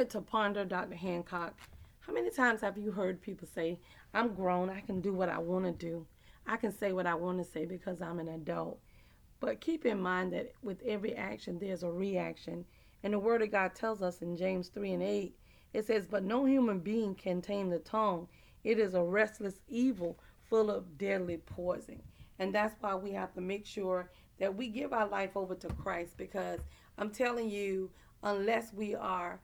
moment to ponder, Dr. Hancock. How many times have you heard people say, I'm grown, I can do what I want to do? I can say what I want to say because I'm an adult. But keep in mind that with every action, there's a reaction. And the Word of God tells us in James 3 and 8, it says, But no human being can tame the tongue. It is a restless evil full of deadly poison. And that's why we have to make sure that we give our life over to Christ because I'm telling you, unless we are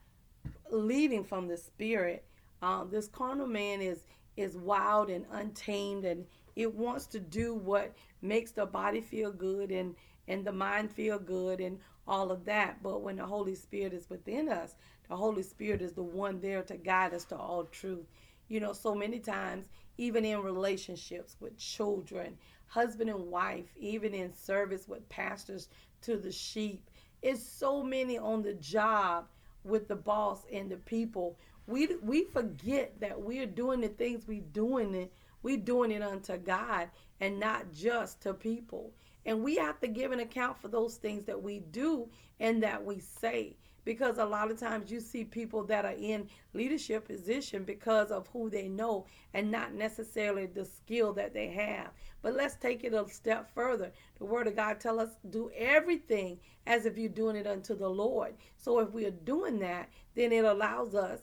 leading from the Spirit, um, this carnal man is is wild and untamed and it wants to do what makes the body feel good and and the mind feel good and all of that. But when the holy spirit is within us the holy spirit is the one there to guide us to all truth. You know so many times even in relationships with children husband and wife even in service with pastors to the sheep it's so many on the job with the boss and the people we we forget that we're doing the things we doing it we doing it unto God and not just to people. And we have to give an account for those things that we do and that we say. Because a lot of times you see people that are in leadership position because of who they know and not necessarily the skill that they have. But let's take it a step further. The word of God tell us do everything as if you're doing it unto the Lord. So if we are doing that, then it allows us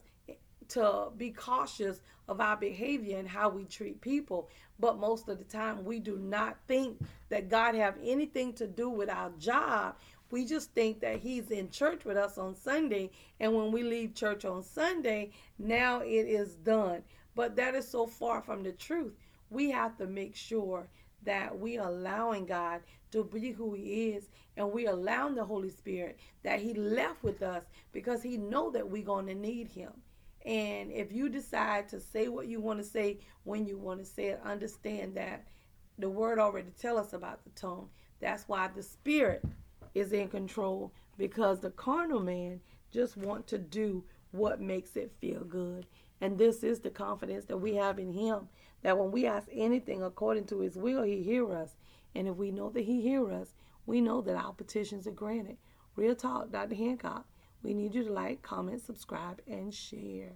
to be cautious of our behavior and how we treat people. But most of the time we do not think that god have anything to do with our job. We just think that he's in church with us on sunday and when we leave church on sunday now it is done. But that is so far from the truth. We have to make sure that we allowing god to be who he is and we allowing the holy spirit that he left with us because he know that we're going to need him and if you decide to say what you want to say when you want to say it, understand that the word already tell us about the tongue. That's why the spirit is in control because the carnal man just want to do what makes it feel good. And this is the confidence that we have in him that when we ask anything according to his will, he hear us. And if we know that he hear us, we know that our petitions are granted. Real talk, Dr. Hancock. We need you to like, comment, subscribe, and share.